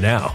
now.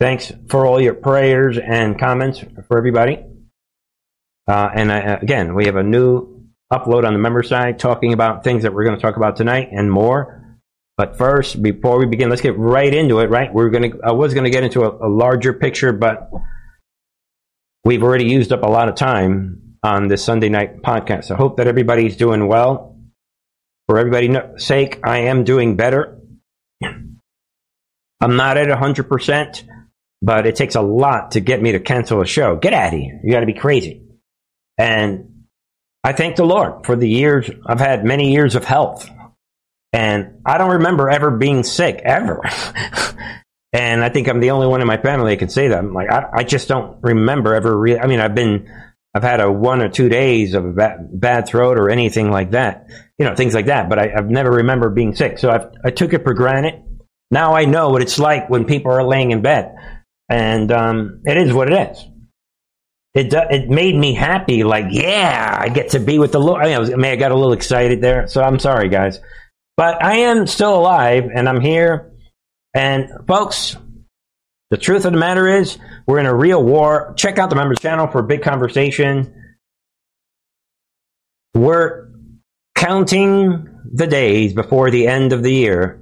Thanks for all your prayers and comments for everybody. Uh, and I, again, we have a new upload on the member side talking about things that we're going to talk about tonight and more. But first, before we begin, let's get right into it. Right, we're going to. I was going to get into a, a larger picture, but we've already used up a lot of time on this Sunday night podcast. I hope that everybody's doing well. For everybody's sake, I am doing better. I'm not at 100%, but it takes a lot to get me to cancel a show. Get out of here. You got to be crazy. And I thank the Lord for the years. I've had many years of health. And I don't remember ever being sick, ever. and I think I'm the only one in my family that can say that. I'm like, I, I just don't remember ever really. I mean, I've been, I've had a one or two days of a bad, bad throat or anything like that, you know, things like that. But I, have never remember being sick. So I've, I took it for granted. Now I know what it's like when people are laying in bed. And um, it is what it is. It, it made me happy. Like, yeah, I get to be with the Lord. I, mean, I, was, I, mean, I got a little excited there. So I'm sorry, guys. But I am still alive and I'm here. And folks, the truth of the matter is, we're in a real war. Check out the members channel for a big conversation. We're counting the days before the end of the year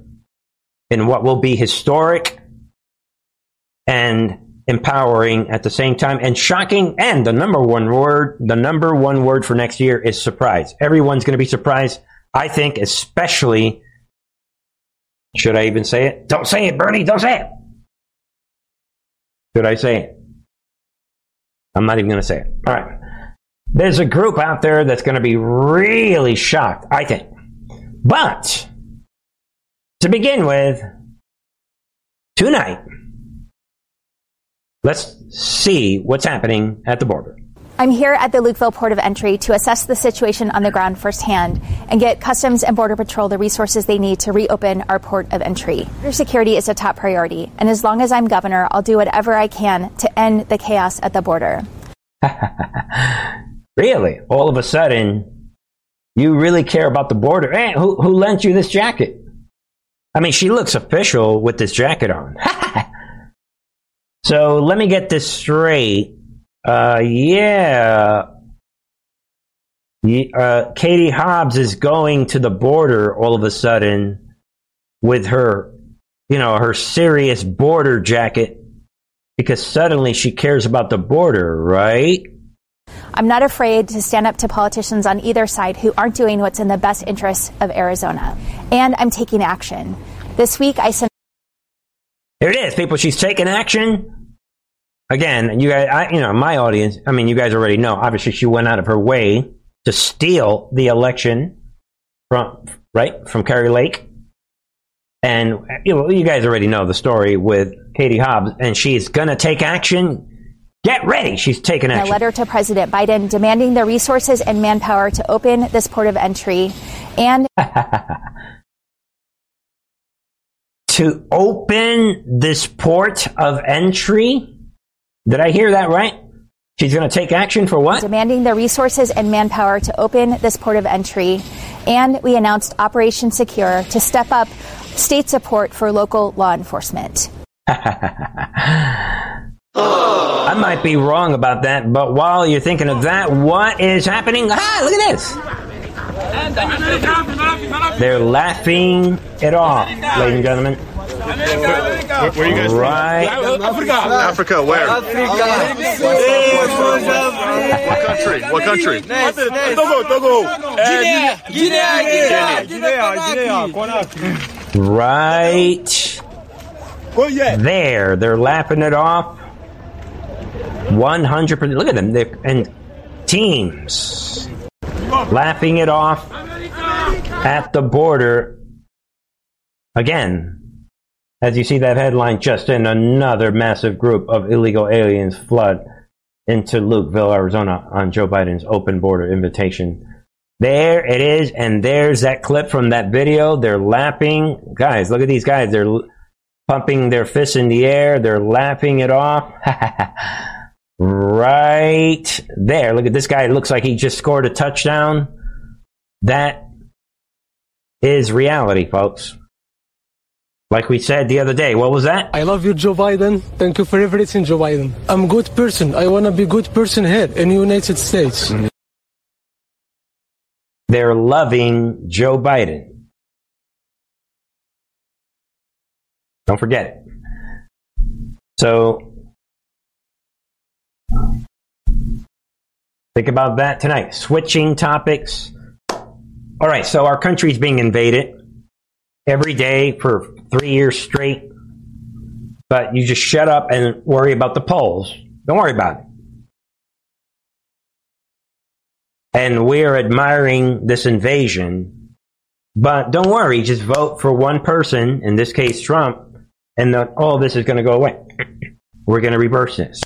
in what will be historic and empowering at the same time and shocking. And the number one word, the number one word for next year is surprise. Everyone's going to be surprised I think, especially, should I even say it? Don't say it, Bernie, don't say it. Should I say it? I'm not even going to say it. All right. There's a group out there that's going to be really shocked, I think. But, to begin with, tonight, let's see what's happening at the border. I'm here at the Lukeville Port of Entry to assess the situation on the ground firsthand and get Customs and Border Patrol the resources they need to reopen our port of entry. Border security is a top priority, and as long as I'm governor, I'll do whatever I can to end the chaos at the border. really? All of a sudden, you really care about the border? Hey, who, who lent you this jacket? I mean, she looks official with this jacket on. so let me get this straight uh, yeah. Uh, Katie Hobbs is going to the border all of a sudden with her, you know, her serious border jacket because suddenly she cares about the border, right? I'm not afraid to stand up to politicians on either side who aren't doing what's in the best interests of Arizona. And I'm taking action. This week I sent. Here it is, people. She's taking action again, you guys, I, you know, my audience, I mean, you guys already know, obviously she went out of her way to steal the election from, right, from Kari Lake. And, you know, you guys already know the story with Katie Hobbs, and she's going to take action. Get ready. She's taking action. A letter to President Biden demanding the resources and manpower to open this port of entry and to open this port of entry did I hear that right? She's going to take action for what? Demanding the resources and manpower to open this port of entry. And we announced Operation Secure to step up state support for local law enforcement. I might be wrong about that, but while you're thinking of that, what is happening? Ah, look at this. They're laughing it off, ladies and gentlemen. Where, where you guys right. from? Africa. Africa, where? Africa. What country? What country? Togo, Togo. Guinea. Guinea. Guinea. Guinea, Right oh, there. They're laughing it off. 100%. Look at them. They're, and teams laughing it off at the border. Again, as you see that headline, just in another massive group of illegal aliens flood into Lukeville, Arizona on Joe Biden's open border invitation. There it is, and there's that clip from that video. They're lapping. Guys, look at these guys. They're pumping their fists in the air. They're laughing it off. right there. Look at this guy. It looks like he just scored a touchdown. That is reality, folks. Like we said the other day, what was that? I love you, Joe Biden. Thank you for everything, Joe Biden. I'm a good person. I want to be a good person here in the United States. They're loving Joe Biden. Don't forget it. So, think about that tonight. Switching topics. All right, so our country's being invaded every day for three years straight, but you just shut up and worry about the polls. Don't worry about it. And we're admiring this invasion, but don't worry, just vote for one person, in this case Trump, and all this is going to go away. We're going to reverse this.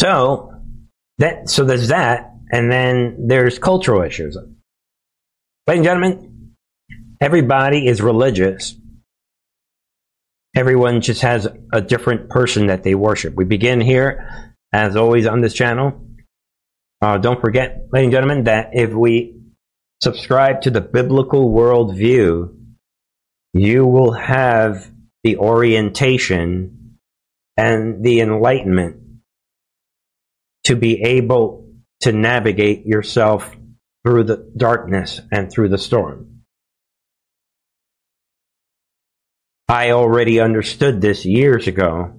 So that so there's that, and then there's cultural issues. Ladies and gentlemen, everybody is religious. Everyone just has a different person that they worship. We begin here, as always, on this channel. Uh, don't forget, ladies and gentlemen, that if we subscribe to the biblical worldview, you will have the orientation and the enlightenment to be able to navigate yourself through the darkness and through the storm. I already understood this years ago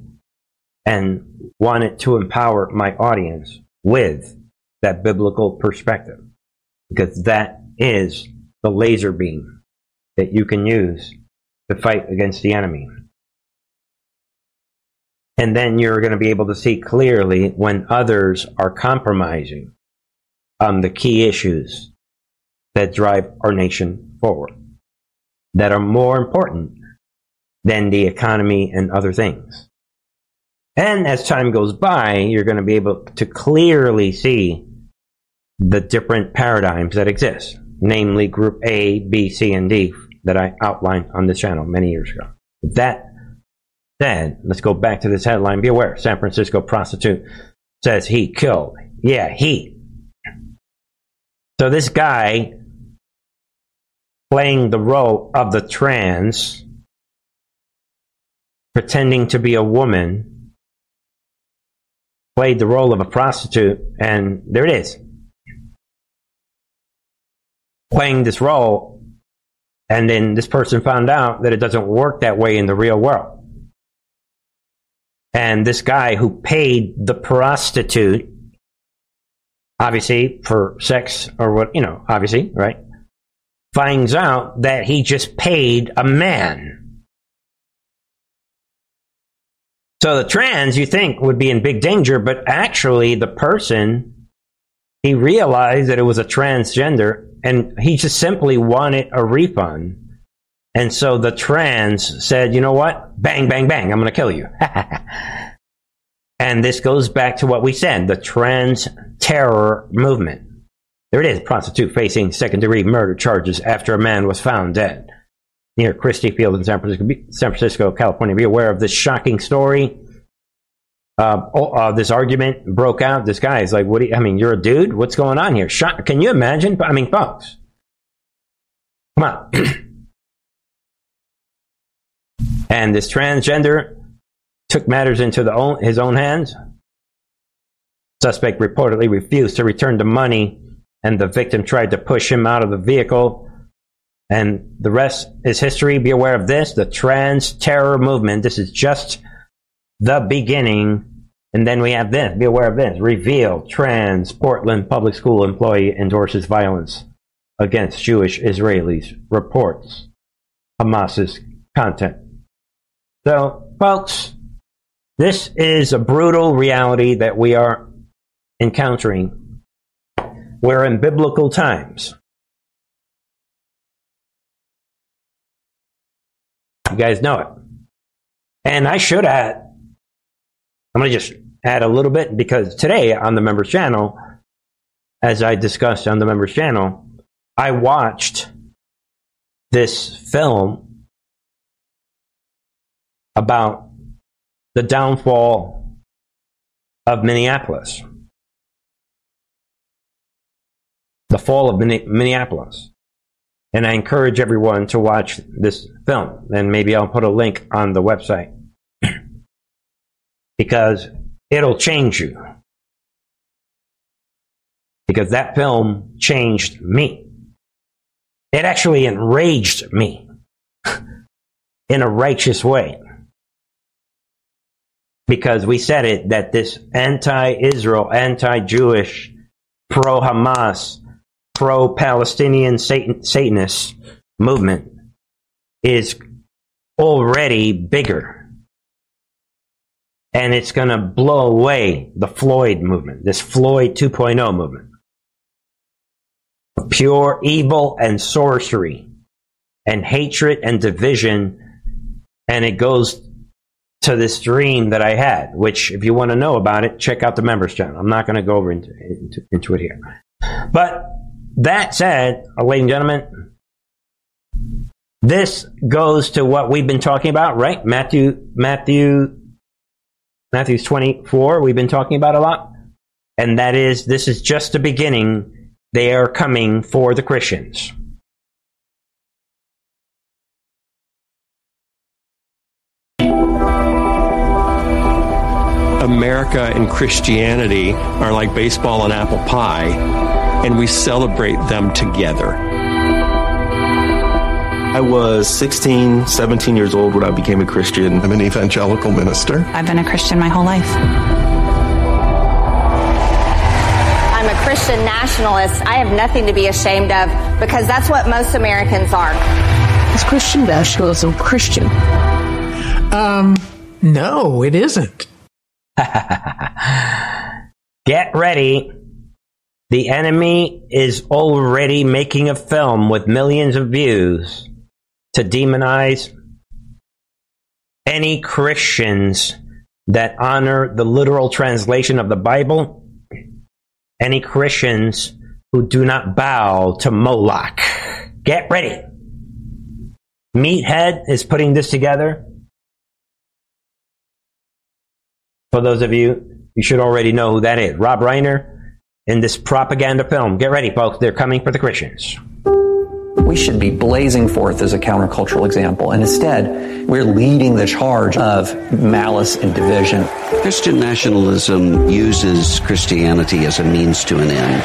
and wanted to empower my audience with that biblical perspective because that is the laser beam that you can use to fight against the enemy. And then you're going to be able to see clearly when others are compromising on the key issues that drive our nation forward, that are more important than the economy and other things. And as time goes by, you're going to be able to clearly see the different paradigms that exist, namely group A, B, C, and D that I outlined on this channel many years ago. That said, let's go back to this headline. Be aware, San Francisco prostitute says he killed. Yeah, he so this guy playing the role of the trans, pretending to be a woman, played the role of a prostitute, and there it is. Playing this role, and then this person found out that it doesn't work that way in the real world. And this guy who paid the prostitute obviously for sex or what, you know, obviously, right? Finds out that he just paid a man. So the trans, you think, would be in big danger, but actually the person, he realized that it was a transgender and he just simply wanted a refund. And so the trans said, you know what? Bang, bang, bang, I'm going to kill you. And this goes back to what we said the trans terror movement. There it is prostitute facing second degree murder charges after a man was found dead near Crissy Field in San Francisco, San Francisco California. Be aware of this shocking story. Uh, oh, uh, this argument broke out. This guy is like, "What? Do you, I mean, you're a dude. What's going on here? Can you imagine? I mean, folks, come on." and this transgender took matters into own, his own hands. Suspect reportedly refused to return the money, and the victim tried to push him out of the vehicle. And the rest is history. Be aware of this the trans terror movement. This is just the beginning. And then we have this. Be aware of this. Reveal trans Portland public school employee endorses violence against Jewish Israelis. Reports Hamas's content. So, folks, this is a brutal reality that we are encountering. We're in biblical times. You guys know it. And I should add, I'm going to just add a little bit because today on the members channel, as I discussed on the members channel, I watched this film about the downfall of Minneapolis. The fall of Minneapolis. And I encourage everyone to watch this film. And maybe I'll put a link on the website. because it'll change you. Because that film changed me. It actually enraged me in a righteous way. Because we said it that this anti Israel, anti Jewish, pro Hamas, pro Palestinian Satan, Satanist movement is already bigger. And it's going to blow away the Floyd movement, this Floyd 2.0 movement. Pure evil and sorcery and hatred and division. And it goes to this dream that I had, which, if you want to know about it, check out the members channel. I'm not going to go over into, into, into it here. But that said, ladies and gentlemen, this goes to what we've been talking about, right? Matthew, Matthew, Matthew's 24, we've been talking about a lot. And that is, this is just the beginning. They are coming for the Christians. America and Christianity are like baseball and apple pie and we celebrate them together. I was 16, 17 years old when I became a Christian. I'm an evangelical minister. I've been a Christian my whole life. I'm a Christian nationalist. I have nothing to be ashamed of because that's what most Americans are. Is Christian nationalism Christian? Um, no, it isn't. Get ready the enemy is already making a film with millions of views to demonize any Christians that honor the literal translation of the Bible, any Christians who do not bow to Moloch. Get ready. Meathead is putting this together. For those of you, you should already know who that is. Rob Reiner in this propaganda film. Get ready, folks. They're coming for the Christians. We should be blazing forth as a countercultural example, and instead, we're leading the charge of malice and division. Christian nationalism uses Christianity as a means to an end,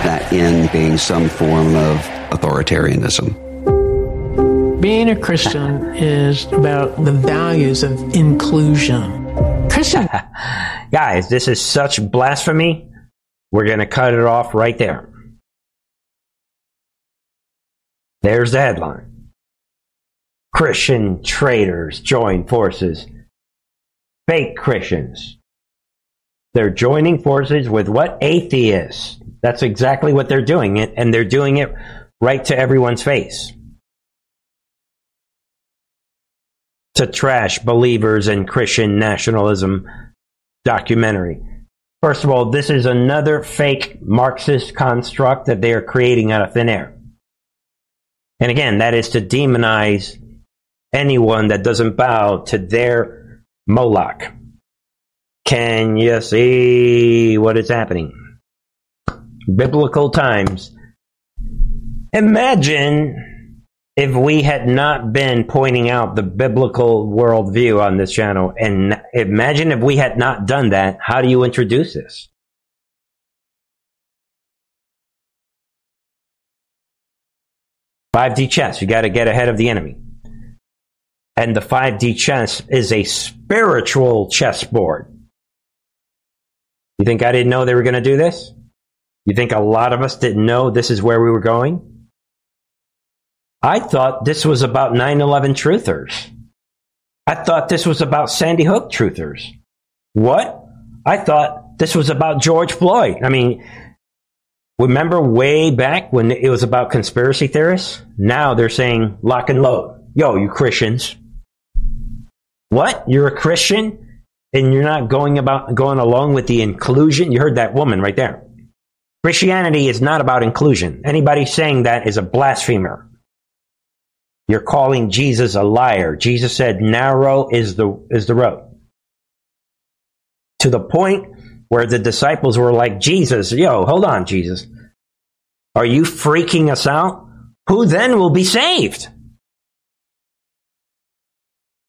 that end being some form of authoritarianism. Being a Christian is about the values of inclusion. Guys, this is such blasphemy we're going to cut it off right there. There's the headline. Christian traitors join forces. Fake Christians. They're joining forces with what? Atheists. That's exactly what they're doing, and they're doing it right to everyone's face. To trash believers in Christian nationalism documentary. First of all, this is another fake Marxist construct that they are creating out of thin air. And again, that is to demonize anyone that doesn't bow to their Moloch. Can you see what is happening? Biblical times. Imagine if we had not been pointing out the biblical worldview on this channel, and imagine if we had not done that, how do you introduce this? Five D chess. You got to get ahead of the enemy, and the five D chess is a spiritual chessboard. You think I didn't know they were going to do this? You think a lot of us didn't know this is where we were going? I thought this was about 9 11 truthers. I thought this was about Sandy Hook truthers. What? I thought this was about George Floyd. I mean, remember way back when it was about conspiracy theorists? Now they're saying lock and load. Yo, you Christians. What? You're a Christian and you're not going about going along with the inclusion? You heard that woman right there. Christianity is not about inclusion. Anybody saying that is a blasphemer. You're calling Jesus a liar. Jesus said narrow is the is the road. To the point where the disciples were like, Jesus, yo, hold on, Jesus. Are you freaking us out? Who then will be saved?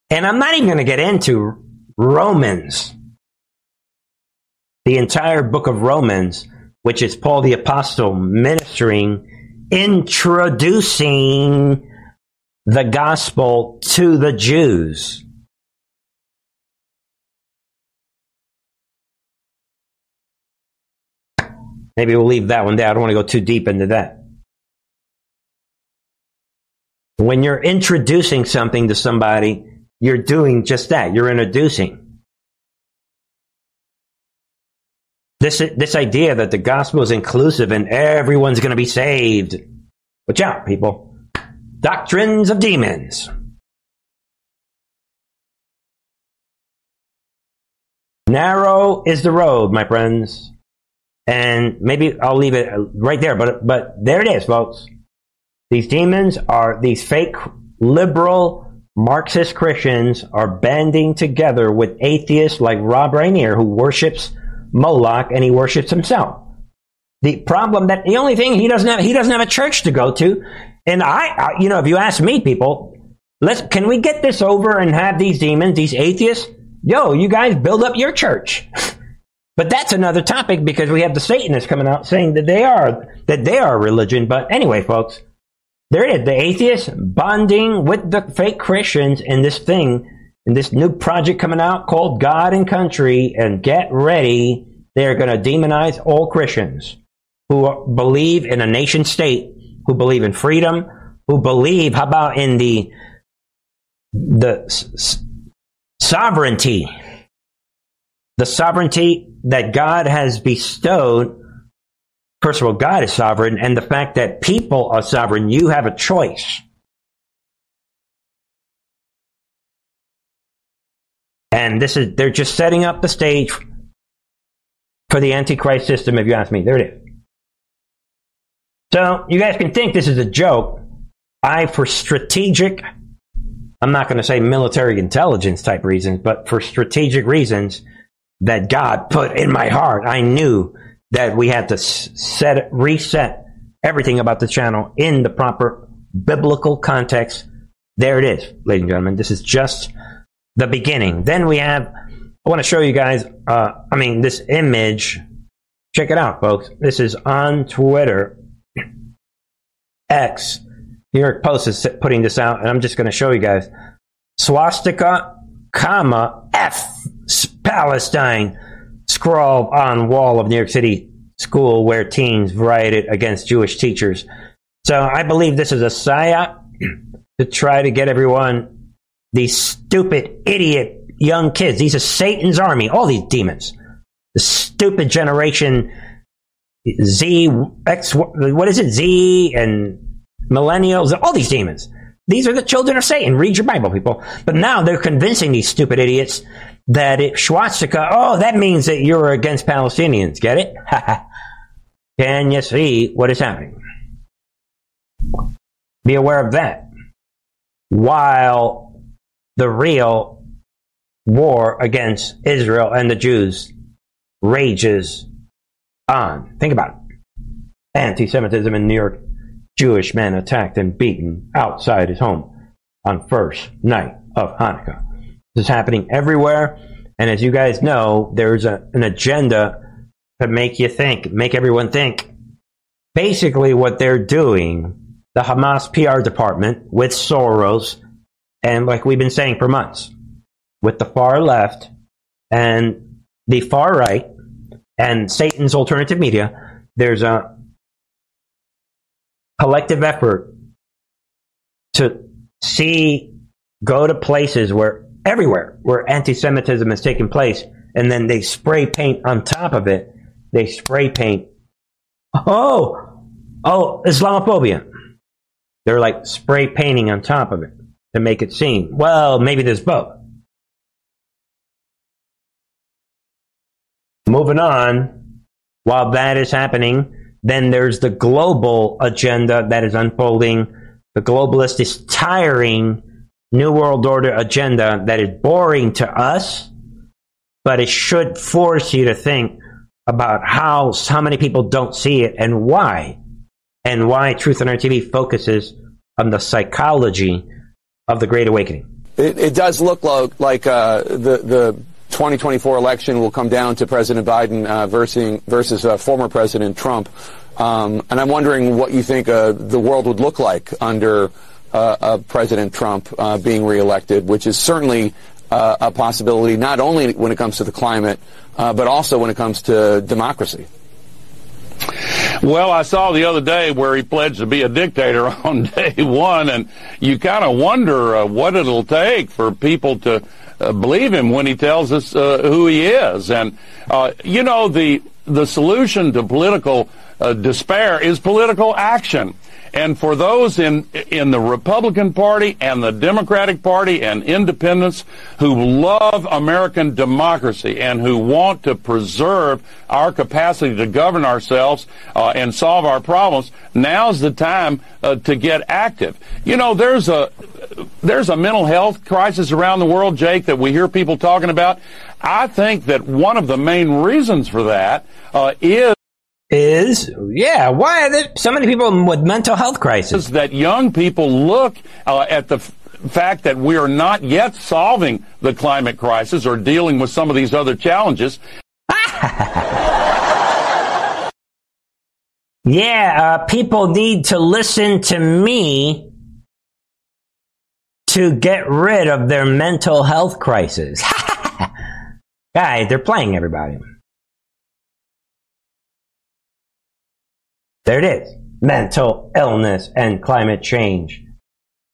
And I'm not even going to get into Romans. The entire book of Romans, which is Paul the Apostle ministering, introducing the gospel to the Jews. Maybe we'll leave that one there. I don't want to go too deep into that. When you're introducing something to somebody, you're doing just that. You're introducing. This, this idea that the gospel is inclusive and everyone's going to be saved. Watch out, people. Doctrines of demons. Narrow is the road, my friends. And maybe I'll leave it right there, but, but there it is, folks. These demons are these fake liberal Marxist Christians are banding together with atheists like Rob Reiner, who worships Moloch and he worships himself. The problem that the only thing he doesn't have, he doesn't have a church to go to. And I, I you know, if you ask me, people, let's, can we get this over and have these demons, these atheists? Yo, you guys build up your church. But that's another topic because we have the Satanists coming out saying that they are that they are religion. But anyway, folks, there it is. The atheists bonding with the fake Christians in this thing, in this new project coming out called God and Country. And get ready, they're going to demonize all Christians who believe in a nation state, who believe in freedom, who believe, how about in the the s- sovereignty, the sovereignty that God has bestowed First of all, God is sovereign, and the fact that people are sovereign, you have a choice. And this is, they're just setting up the stage for the Antichrist system, if you ask me. There it is. So, you guys can think this is a joke. I, for strategic, I'm not going to say military intelligence type reasons, but for strategic reasons that God put in my heart, I knew that we had to set reset everything about the channel in the proper biblical context. There it is, ladies and gentlemen. This is just the beginning. Then we have. I want to show you guys. Uh, I mean, this image. Check it out, folks. This is on Twitter. X. New York Post is putting this out, and I'm just going to show you guys. Swastika, comma F Palestine scrawl on wall of New York City school where teens rioted against Jewish teachers. So I believe this is a psyop to try to get everyone, these stupid, idiot young kids, these are Satan's army, all these demons. The stupid generation Z, X, what is it? Z and millennials, all these demons. These are the children of Satan. Read your Bible, people. But now they're convincing these stupid idiots that it, swastika, oh, that means that you're against Palestinians. Get it? Can you see what is happening? Be aware of that. While the real war against Israel and the Jews rages on. Think about it. Anti Semitism in New York. Jewish man attacked and beaten outside his home on first night of Hanukkah. This is happening everywhere. And as you guys know, there's a, an agenda to make you think, make everyone think. Basically, what they're doing, the Hamas PR department with Soros, and like we've been saying for months, with the far left and the far right and Satan's alternative media, there's a collective effort to see, go to places where everywhere where anti-Semitism is taking place, and then they spray paint on top of it. They spray paint. Oh, oh, Islamophobia. They're like spray painting on top of it. to make it seem, well, maybe there's both. Moving on, while that is happening, then there's the global agenda that is unfolding. The globalist is tiring New World Order agenda that is boring to us, but it should force you to think about how so many people don't see it and why. And why Truth and Art TV focuses on the psychology of the Great Awakening. It, it does look like, like uh, the, the 2024 election will come down to President Biden uh, versus, versus uh, former President Trump. Um, and I'm wondering what you think uh, the world would look like under uh, President Trump uh, being reelected, which is certainly uh, a possibility not only when it comes to the climate, uh, but also when it comes to democracy. Well, I saw the other day where he pledged to be a dictator on day one, and you kind of wonder uh, what it'll take for people to uh, believe him when he tells us uh, who he is. And uh, you know, the the solution to political uh, despair is political action. And for those in in the Republican Party and the Democratic Party and independents who love American democracy and who want to preserve our capacity to govern ourselves uh, and solve our problems, now's the time uh, to get active. You know, there's a there's a mental health crisis around the world, Jake, that we hear people talking about. I think that one of the main reasons for that uh, is is yeah why are there so many people with mental health crises that young people look uh, at the f- fact that we are not yet solving the climate crisis or dealing with some of these other challenges. Yeah uh, people need to listen to me to get rid of their mental health crisis. Guys they're playing everybody There it is. Mental illness and climate change.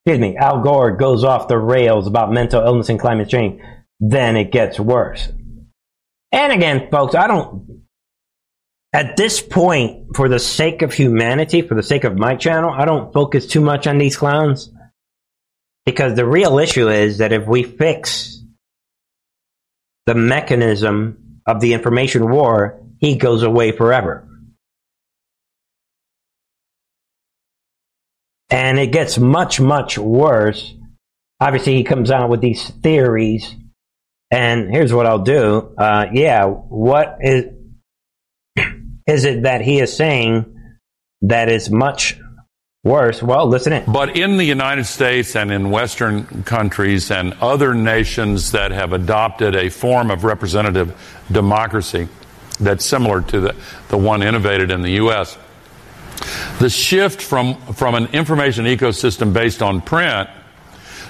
Excuse me, Al Gore goes off the rails about mental illness and climate change. Then it gets worse. And again, folks, I don't, at this point, for the sake of humanity, for the sake of my channel, I don't focus too much on these clowns. Because the real issue is that if we fix the mechanism of the information war, he goes away forever. And it gets much, much worse. Obviously, he comes out with these theories. And here's what I'll do. Uh, yeah, what is, is it that he is saying that is much worse? Well, listen in. But in the United States and in Western countries and other nations that have adopted a form of representative democracy that's similar to the, the one innovated in the U.S., the shift from, from an information ecosystem based on print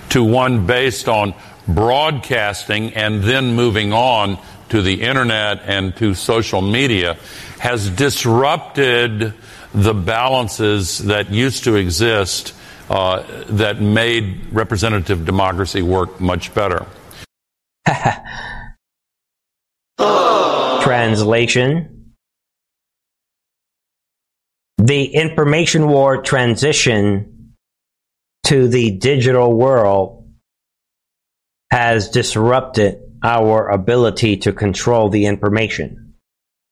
to one based on broadcasting and then moving on to the internet and to social media has disrupted the balances that used to exist uh, that made representative democracy work much better. Translation the information war transition to the digital world has disrupted our ability to control the information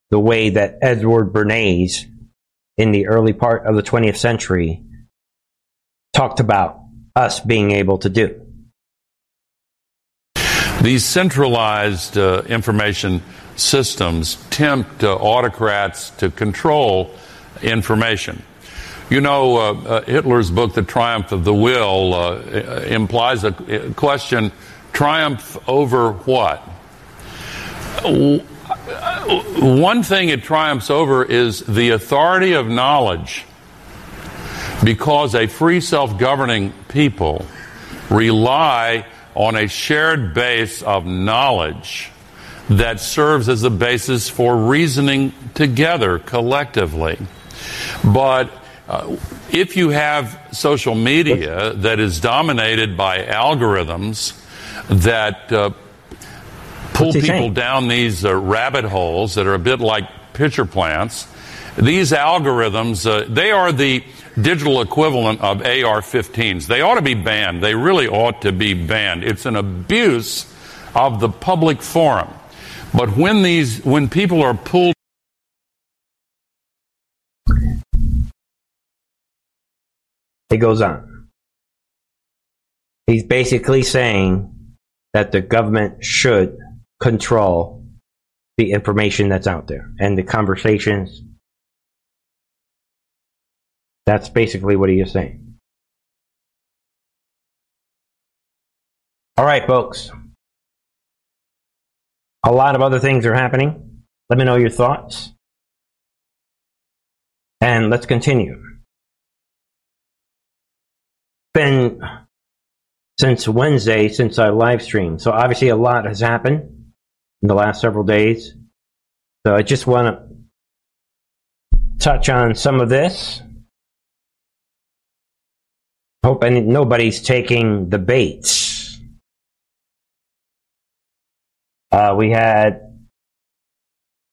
the way that Edward Bernays in the early part of the 20th century talked about us being able to do. These centralized uh, information systems tempt uh, autocrats to control information. You know, uh, uh, Hitler's book, The Triumph of the Will, uh, implies a question triumph over what? One thing it triumphs over is the authority of knowledge because a free self governing people rely on a shared base of knowledge that serves as the basis for reasoning together collectively. But uh, if you have social media that is dominated by algorithms that uh, pull people saying? down these uh, rabbit holes that are a bit like pitcher plants, these algorithms, uh, they are the digital equivalent of AR 15s. They ought to be banned. They really ought to be banned. It's an abuse of the public forum. But when these, when people are pulled It goes on. He's basically saying that the government should control the information that's out there and the conversations. That's basically what he is saying. All right, folks. A lot of other things are happening. Let me know your thoughts. And let's continue. Been since Wednesday, since I live streamed. So obviously a lot has happened in the last several days. So I just want to touch on some of this. Hope any, nobody's taking the baits. Uh, we had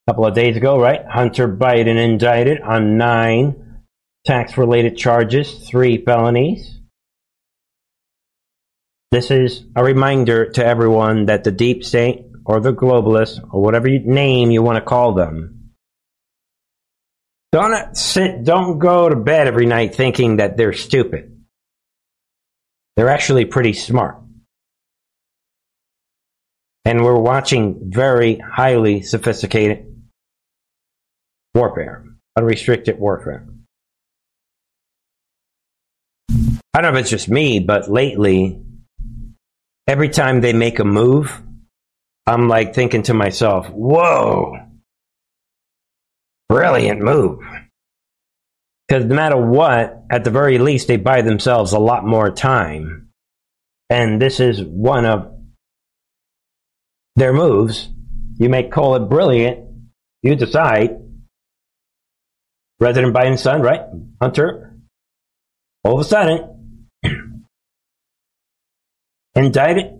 a couple of days ago, right? Hunter Biden indicted on nine tax related charges, three felonies. This is a reminder to everyone that the deep state or the globalists or whatever you, name you want to call them don't sit don't go to bed every night thinking that they're stupid. They're actually pretty smart. And we're watching very highly sophisticated warfare, unrestricted warfare. I don't know if it's just me, but lately every time they make a move, I'm like thinking to myself, whoa, brilliant move. Because no matter what, at the very least, they buy themselves a lot more time. And this is one of their moves. You may call it brilliant. You decide. President Biden's son, right? Hunter. All of a sudden, indicted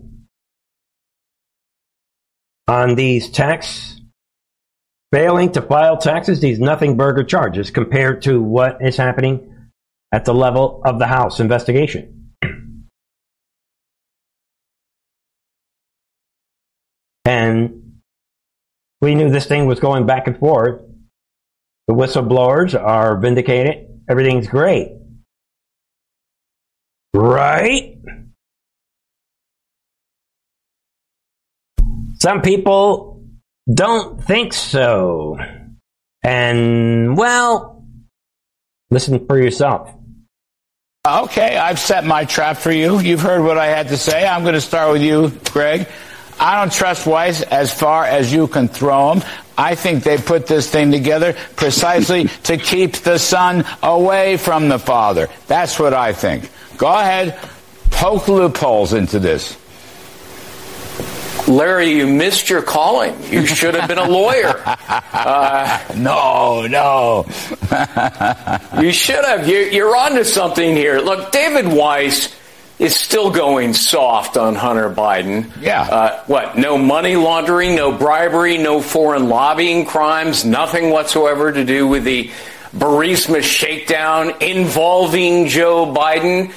on these tax failing to file taxes, these nothing burger charges compared to what is happening at the level of the House investigation. and we knew this thing was going back and forth. The whistleblowers are vindicated. Everything's great. Right? Some people don't think so. And, well, listen for yourself. Okay, I've set my trap for you. You've heard what I had to say. I'm going to start with you, Greg. I don't trust Weiss as far as you can throw him. I think they put this thing together precisely to keep the son away from the father. That's what I think. Go ahead, poke loopholes into this. Larry, you missed your calling. You should have been a lawyer. Uh, no, no. you should have. You're, you're onto something here. Look, David Weiss is still going soft on Hunter Biden. Yeah. Uh, what? No money laundering, no bribery, no foreign lobbying crimes, nothing whatsoever to do with the Burisma shakedown involving Joe Biden.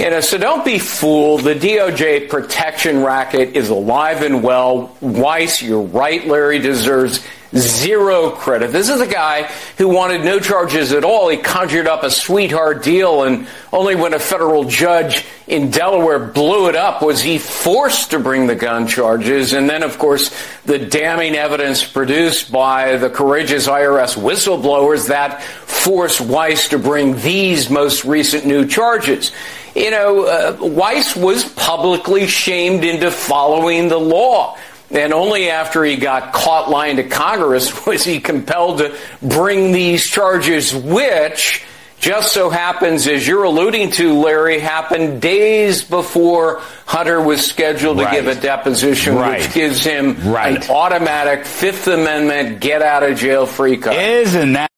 You know, so don't be fooled. The DOJ protection racket is alive and well. Weiss, you're right, Larry deserves zero credit. This is a guy who wanted no charges at all. He conjured up a sweetheart deal, and only when a federal judge in Delaware blew it up was he forced to bring the gun charges. And then, of course, the damning evidence produced by the courageous IRS whistleblowers that forced Weiss to bring these most recent new charges you know, uh, Weiss was publicly shamed into following the law. And only after he got caught lying to Congress was he compelled to bring these charges, which just so happens, as you're alluding to, Larry, happened days before Hunter was scheduled to right. give a deposition, right. which gives him right. an automatic Fifth Amendment get out of jail free card. Isn't that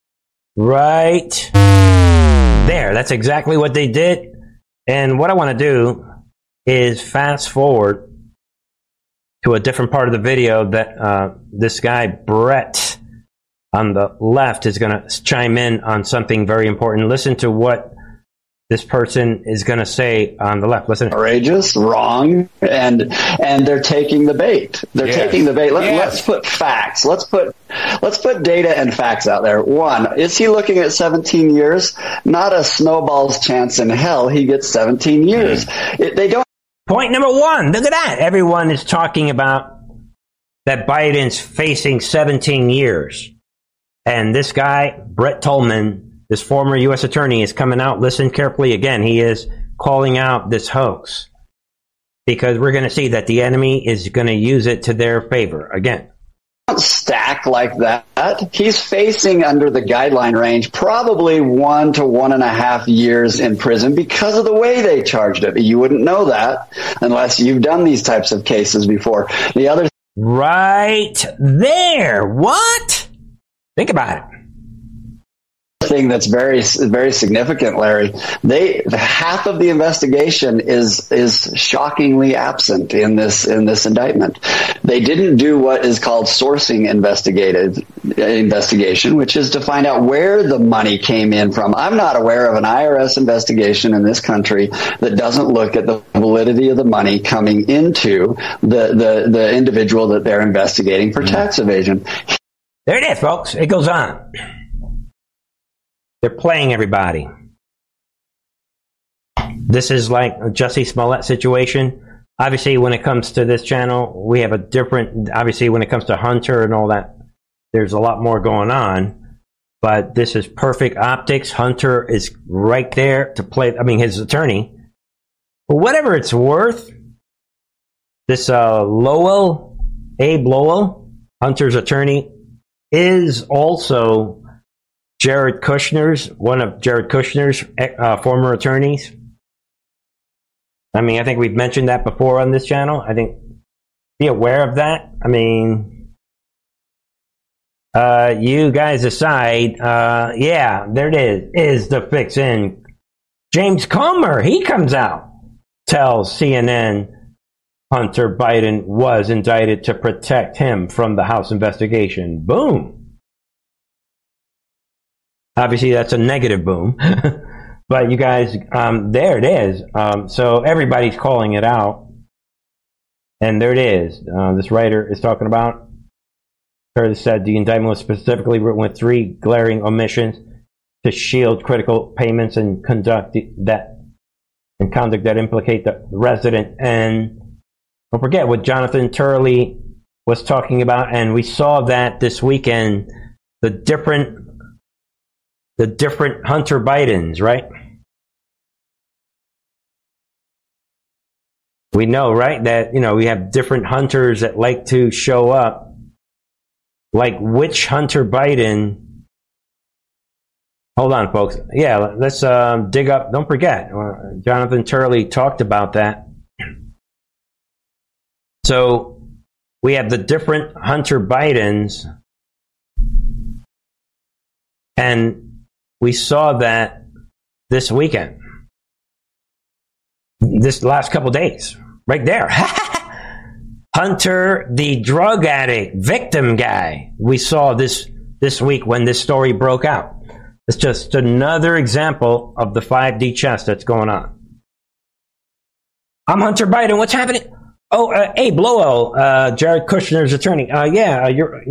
right? There, that's exactly what they did. And what I want to do is fast forward to a different part of the video that uh, this guy, Brett, on the left, is going to chime in on something very important. Listen to what this person is going to say on the left. Listen, outrageous, wrong, and and they're taking the bait. They're Yes. taking the bait. Let, Yes. Let's put facts. Let's put let's put data and facts out there. One, is he looking at 17 years? Not a snowball's chance in hell. He gets 17 years. Hmm. It, they don't. Point number one. Look at that. Everyone is talking about that Biden's facing 17 years. And this guy, Brett Tolman, this former U.S. attorney, is coming out. Listen carefully again. He is calling out this hoax because we're going to see that the enemy is going to use it to their favor again. stack like that. He's facing under the guideline range probably one to one and a half years in prison because of the way they charged it. You wouldn't know that unless you've done these types of cases before. The other Right there. What? Think about it. Thing that's very very significant, Larry. They half of the investigation is is shockingly absent in this in this indictment. They didn't do what is called sourcing investigated investigation, which is to find out where the money came in from. I'm not aware of an IRS investigation in this country that doesn't look at the validity of the money coming into the the, the individual that they're investigating for mm-hmm. tax evasion. There it is, folks. It goes on. They're playing everybody. This is like a Jussie Smollett situation. Obviously, when it comes to this channel, we have a different. Obviously, when it comes to Hunter and all that, there's a lot more going on. But this is perfect optics. Hunter is right there to play. I mean, his attorney. But whatever it's worth, this uh, Lowell, Abe Lowell, Hunter's attorney, is also Jared Kushner's, one of Jared Kushner's uh, former attorneys. I mean, I think we've mentioned that before on this channel. I think be aware of that. I mean, uh, you guys aside, Uh, yeah, there it is. Is the fix in? James Comer, he comes out, tells CNN Hunter Biden was indicted to protect him from the House investigation. Boom. Obviously, that's a negative boom. but you guys, um, there it is. Um, so everybody's calling it out. And there it is. Uh, this writer is talking about. Curtis said the indictment was specifically written with three glaring omissions to shield critical payments and conduct that and conduct that implicate the resident. And don't forget what Jonathan Turley was talking about, and we saw that this weekend. The different the different Hunter Bidens, right? We know, right, that you know we have different hunters that like to show up. Like which Hunter Biden? Hold on, folks. Yeah, let's um, dig up. Don't forget, uh, Jonathan Turley talked about that. So we have the different Hunter Bidens, and we saw that this weekend, this last couple days, right there. Hunter, the drug addict victim guy, we saw this this week when this story broke out. It's just another example of the 5D chess that's going on. I'm Hunter Biden. What's happening? Oh, uh, Abe Lowell, uh, Jared Kushner's attorney. Uh, yeah, uh, you're.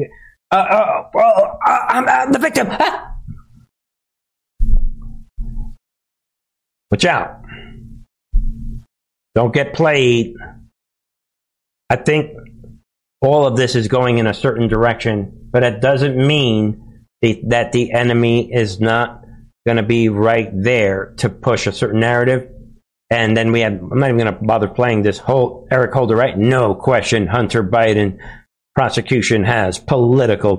Uh, uh, well, uh, I'm uh, the victim. Watch out. Don't get played. I think all of this is going in a certain direction, but it doesn't mean the, that the enemy is not going to be right there to push a certain narrative. And then we have, I'm not even going to bother playing this whole Eric Holder, right? No question, Hunter Biden prosecution has political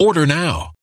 Order now.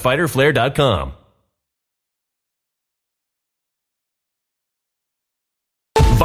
fighterflare.com.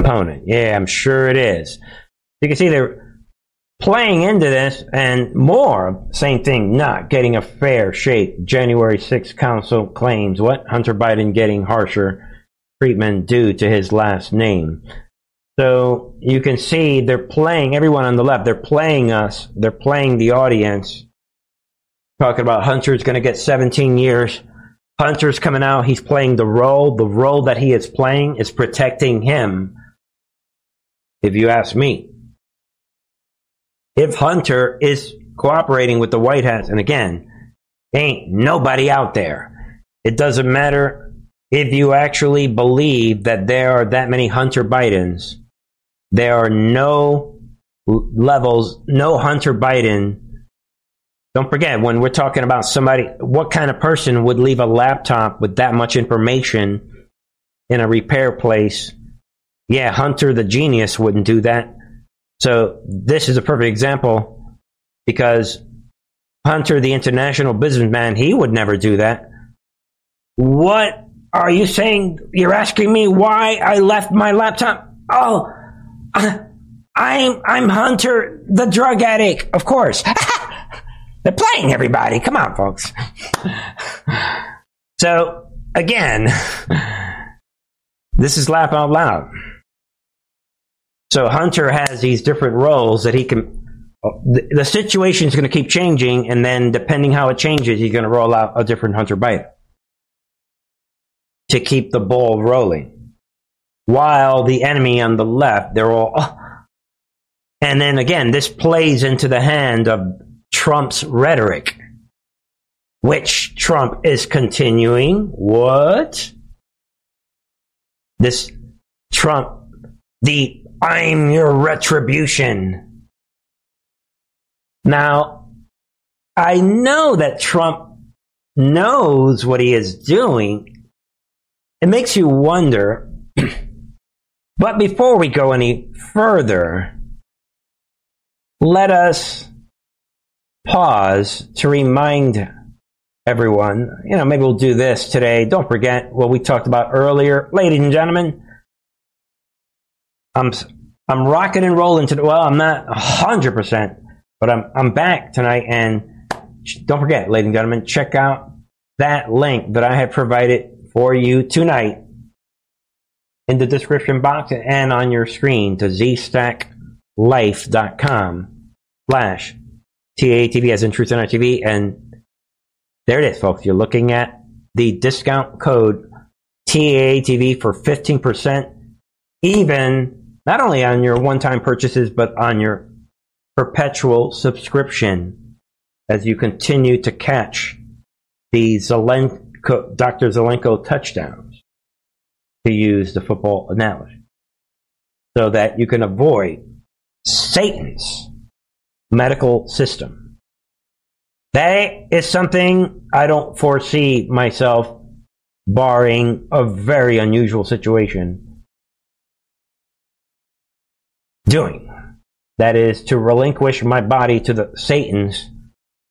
Opponent. Yeah, I'm sure it is. You can see they're playing into this and more. Same thing, not getting a fair shake. January 6th Council claims what? Hunter Biden getting harsher treatment due to his last name. So you can see they're playing everyone on the left. They're playing us. They're playing the audience. Talking about Hunter's going to get 17 years. Hunter's coming out. He's playing the role. The role that he is playing is protecting him. If you ask me, if Hunter is cooperating with the White House, and again, ain't nobody out there. It doesn't matter if you actually believe that there are that many Hunter Bidens. There are no levels, no Hunter Biden don't forget, when we're talking about somebody, what kind of person would leave a laptop with that much information in a repair place? Yeah, Hunter the genius wouldn't do that. So this is a perfect example because Hunter, the international businessman, he would never do that. What are you saying? You're asking me why I left my laptop? Oh, I'm I'm Hunter, the drug addict, of course. They're playing everybody. Come on, folks. so, again, this is laugh out loud. So Hunter has these different roles that he can. The, the situation is going to keep changing, and then depending how it changes, he's going to roll out a different Hunter Biden to keep the ball rolling. While the enemy on the left, they're all. And then again, this plays into the hand of Trump's rhetoric. which Trump is continuing. What? This Trump, the I'm your retribution. Now, I know that Trump knows what he is doing. It makes you wonder. but before we go any further, let us pause to remind everyone, you know, maybe we'll do this today. Don't forget what we talked about earlier. Ladies and gentlemen, I'm, I'm rocking and rolling today. Well, I'm not 100%, but I'm, I'm back tonight. And don't forget, ladies and gentlemen, check out that link that I have provided for you tonight in the description box and on your screen to zstacklife.com slash TATV as in Truth and TV. And there it is, folks. You're looking at the discount code TATV for 15%, even not only on your one time purchases, but on your perpetual subscription as you continue to catch the Zelenko, Dr. Zelenko touchdowns to use the football analogy so that you can avoid Satan's medical system. That is something I don't foresee myself, barring a very unusual situation, doing. That is to relinquish my body to the Satan's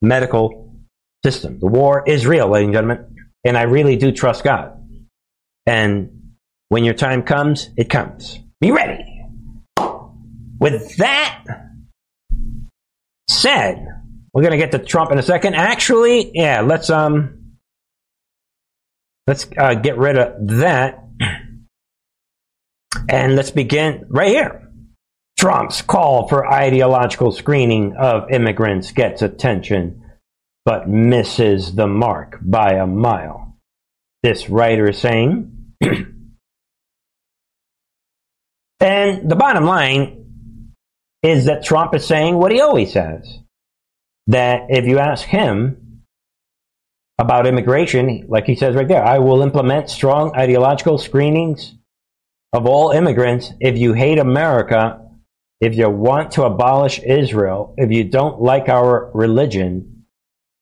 medical system. The war is real, ladies and gentlemen, and I really do trust God. And when your time comes, it comes. Be ready. With that, said, we're to get to Trump in a second. Actually, yeah, let's um, let's uh, get rid of that, and let's begin right here. Trump's call for ideological screening of immigrants gets attention, but misses the mark by a mile. This writer is saying. and the bottom line is that Trump is saying what he always says. That if you ask him about immigration, like he says right there, I will implement strong ideological screenings of all immigrants. If you hate America, if you want to abolish Israel, if you don't like our religion,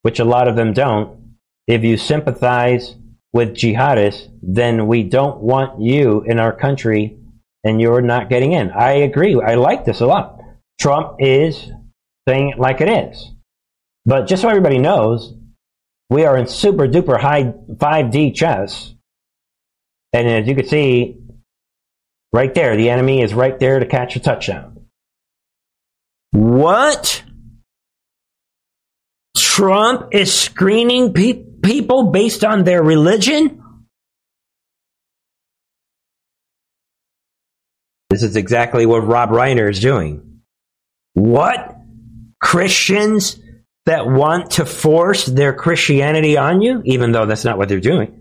which a lot of them don't, if you sympathize with jihadists, then we don't want you in our country and you're not getting in. I agree. I like this a lot. Trump is saying it like it is. But just so everybody knows, we are in super duper high 5D chess. And as you can see, right there, the enemy is right there to catch a touchdown. What? Trump is screening pe- people based on their religion? This is exactly what Rob Reiner is doing. What? Christians that want to force their Christianity on you, even though that's not what they're doing.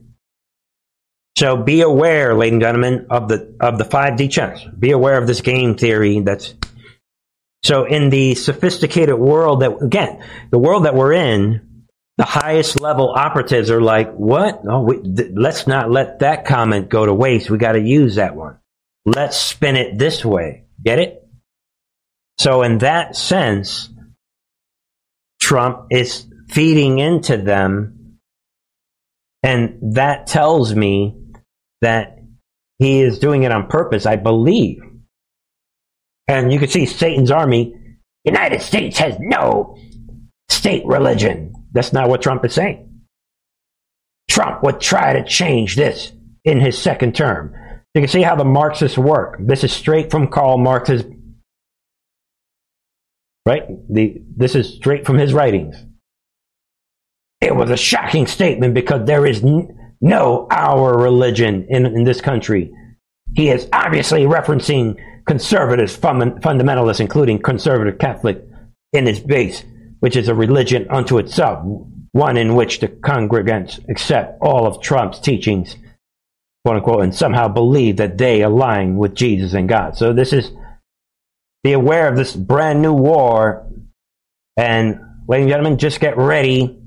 So be aware, ladies and gentlemen, of the of the 5D chess. Be aware of this game theory that's so in the sophisticated world that again, the world that we're in, the highest level operatives are like, "What? No, we, th- let's not let that comment go to waste. We got to use that one. Let's spin it this way." Get it? So, in that sense, Trump is feeding into them, and that tells me that he is doing it on purpose, I believe. And you can see Satan's army. United States has no state religion. That's not what Trump is saying. Trump would try to change this in his second term. You can see how the Marxists work. This is straight from Karl Marx's Right? The, this is straight from his writings. It was a shocking statement because there is n- no our religion in, in this country. He is obviously referencing conservative fund- fundamentalists, including conservative Catholic, in his base, which is a religion unto itself, one in which the congregants accept all of Trump's teachings, quote unquote, and somehow believe that they align with Jesus and God. So this is be aware of this brand new war. And, ladies and gentlemen, just get ready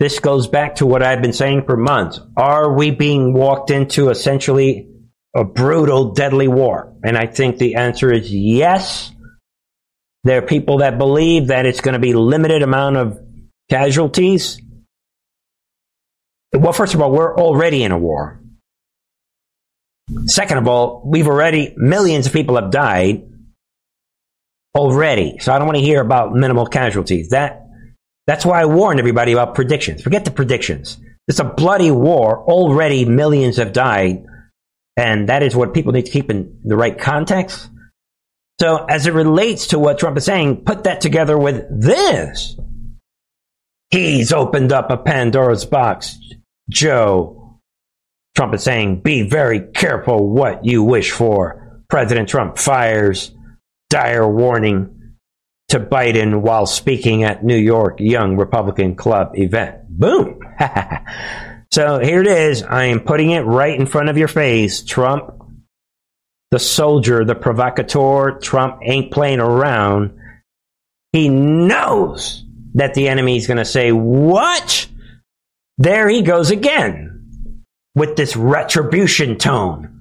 this goes back to what I've been saying for months. Are we being walked into essentially a brutal, deadly war? And I think the answer is yes. There are people that believe that it's going to be limited amount of casualties. Well, first of all, we're already in a war. Second of all, we've already, millions of people have died already. So I don't want to hear about minimal casualties. That, that's why I warned everybody about predictions. Forget the predictions. It's a bloody war. Already millions have died. And that is what people need to keep in the right context. So as it relates to what Trump is saying, put that together with this. He's opened up a Pandora's box. Joe, Trump is saying, be very careful what you wish for. President Trump fires dire warning to Biden while speaking at New York Young Republican Club event. Boom. so here it is. I am putting it right in front of your face. Trump, the soldier, the provocateur. Trump ain't playing around. He knows that the enemy is going to say, What? There he goes again with this retribution tone.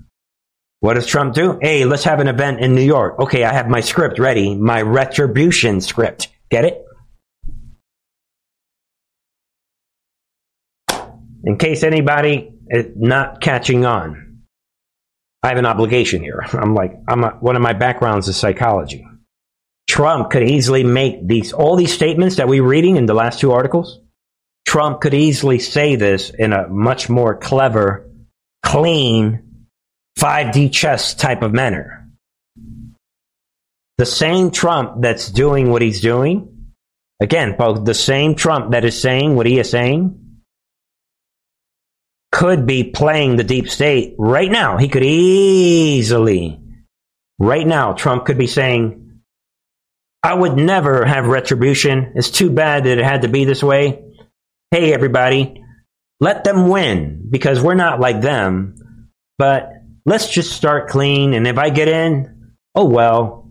What does Trump do? Hey, let's have an event in New York. Okay, I have my script ready, my retribution script. Get it? In case anybody is not catching on, I have an obligation here. I'm like, I'm a, one of my backgrounds is psychology. Trump could easily make these all these statements that we're reading in the last two articles. Trump could easily say this in a much more clever, clean, 5D chess type of manner. The same Trump that's doing what he's doing, again, both the same Trump that is saying what he is saying, could be playing the deep state right now. He could easily, right now, Trump could be saying, I would never have retribution. It's too bad that it had to be this way. Hey, everybody, let them win because we're not like them. But let's just start clean. And if I get in, oh well.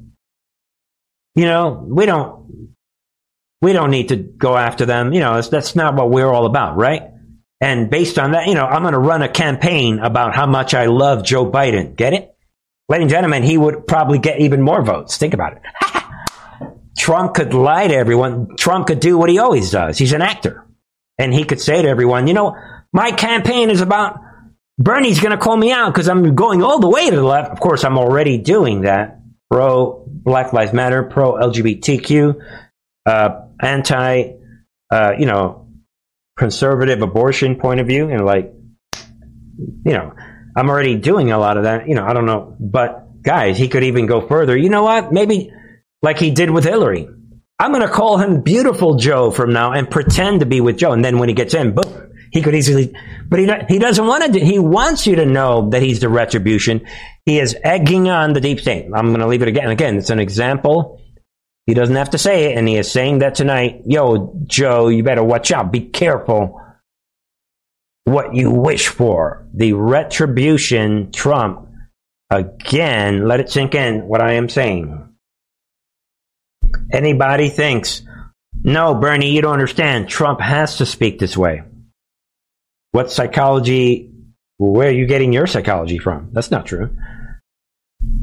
You know, we don't we don't need to go after them. You know, that's not what we're all about, right? And based on that, you know, I'm going to run a campaign about how much I love Joe Biden. Get it? Ladies and gentlemen, he would probably get even more votes. Think about it. Trump could lie to everyone. Trump could do what he always does. He's an actor. And he could say to everyone, you know, my campaign is about Bernie's going to call me out because I'm going all the way to the left. Of course, I'm already doing that. Pro Black Lives Matter, pro LGBTQ, uh, anti, uh, you know, conservative abortion point of view. And like, you know, I'm already doing a lot of that. You know, I don't know. But guys, he could even go further. You know what? Maybe like he did with Hillary. I'm going to call him Beautiful Joe from now and pretend to be with Joe. And then when he gets in, boom, he could easily, but he, he doesn't want to, he wants you to know that he's the retribution. He is egging on the deep state. I'm going to leave it again. Again, it's an example. He doesn't have to say it. And he is saying that tonight. Yo, Joe, you better watch out. Be careful what you wish for. The retribution Trump. Again, let it sink in what I am saying anybody thinks, no, Bernie, you don't understand. Trump has to speak this way. What psychology, where are you getting your psychology from? That's not true.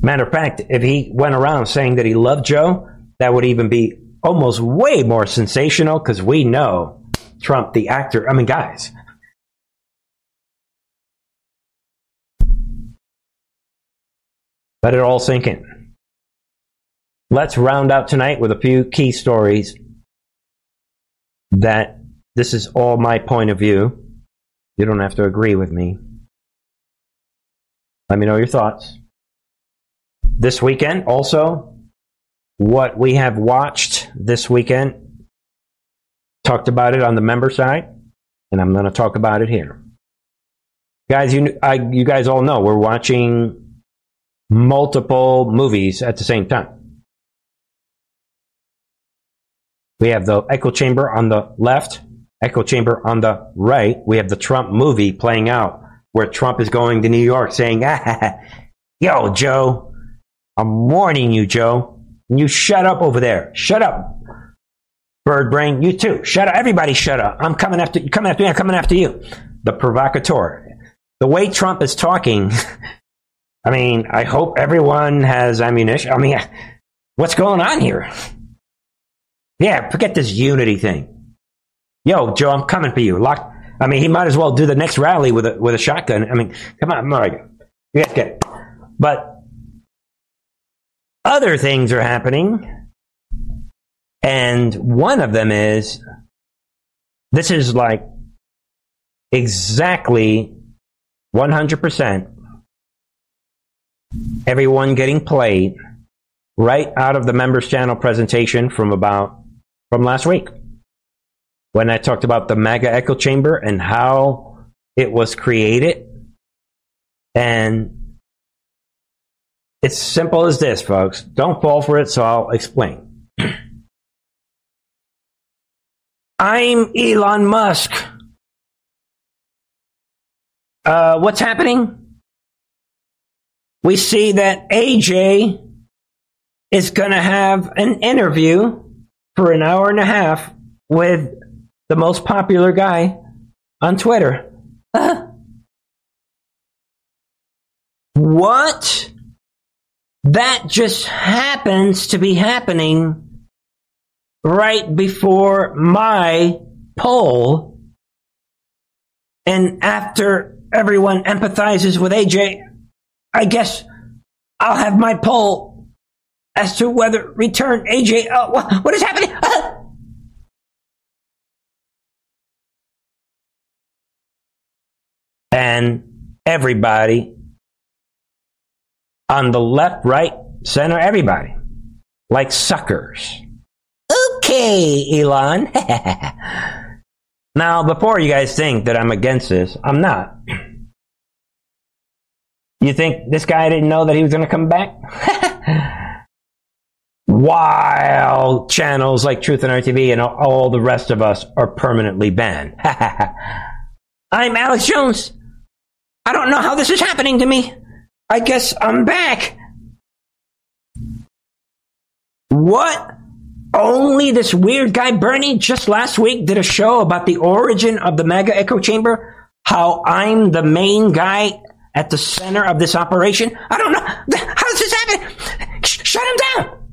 Matter of fact, if he went around saying that he loved Joe, that would even be almost way more sensational because we know Trump, the actor. I mean, guys. Let it all sink in. Let's round out tonight with a few key stories that this is all my point of view. You don't have to agree with me. Let me know your thoughts. This weekend, also, what we have watched this weekend, talked about it on the member side, and I'm going to talk about it here. Guys, you, I, you guys all know we're watching multiple movies at the same time. We have the echo chamber on the left, echo chamber on the right. We have the Trump movie playing out where Trump is going to New York saying, ah, Yo, Joe, I'm warning you, Joe. You shut up over there. Shut up. Bird brain, you too. Shut up. Everybody shut up. I'm coming after you. Coming after me. I'm coming after you. The provocateur. The way Trump is talking, I mean, I hope everyone has ammunition. I mean, what's going on here? Yeah, forget this unity thing. Yo, Joe, I'm coming for you. Lock. I mean, he might as well do the next rally with a with a shotgun. I mean, come on, guys get it. But other things are happening, and one of them is this is like exactly 100% everyone getting played right out of the members channel presentation from about from last week when I talked about the MAGA echo chamber and how it was created. And it's simple as this, folks. Don't fall for it, so I'll explain. I'm Elon Musk. Uh, what's happening? We see that AJ is going to have an interview for an hour and a half with the most popular guy on Twitter. Uh, what? That just happens to be happening right before my poll. And after everyone empathizes with AJ, I guess I'll have my poll as to whether return AJ. Uh, what, is happening? Uh, and everybody on the left, right, center, everybody like suckers. Okay, Elon. now, before you guys think that I'm against this, I'm not. You think this guy didn't know that he was going to come back? While channels like Truth and Art TV and all the rest of us are permanently banned. I'm Alex Jones. I don't know how this is happening to me. I guess I'm back. What? Only this weird guy Bernie just last week did a show about the origin of the MAGA echo chamber? How I'm the main guy at the center of this operation? I don't know. How does this happen? shut him down.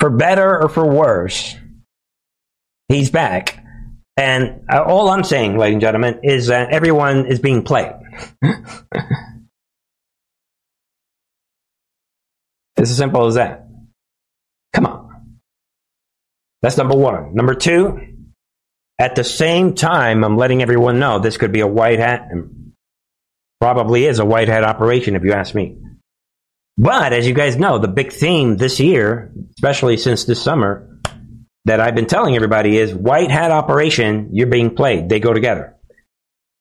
For better or for worse, he's back. And uh, all I'm saying, ladies and gentlemen, is that everyone is being played. it's as simple as that. Come on. That's number one. Number two, at the same time, I'm letting everyone know this could be a white hat, and probably is a white hat operation if you ask me. But as you guys know, the big theme this year, especially since this summer, that I've been telling everybody is white hat operation, you're being played. They go together.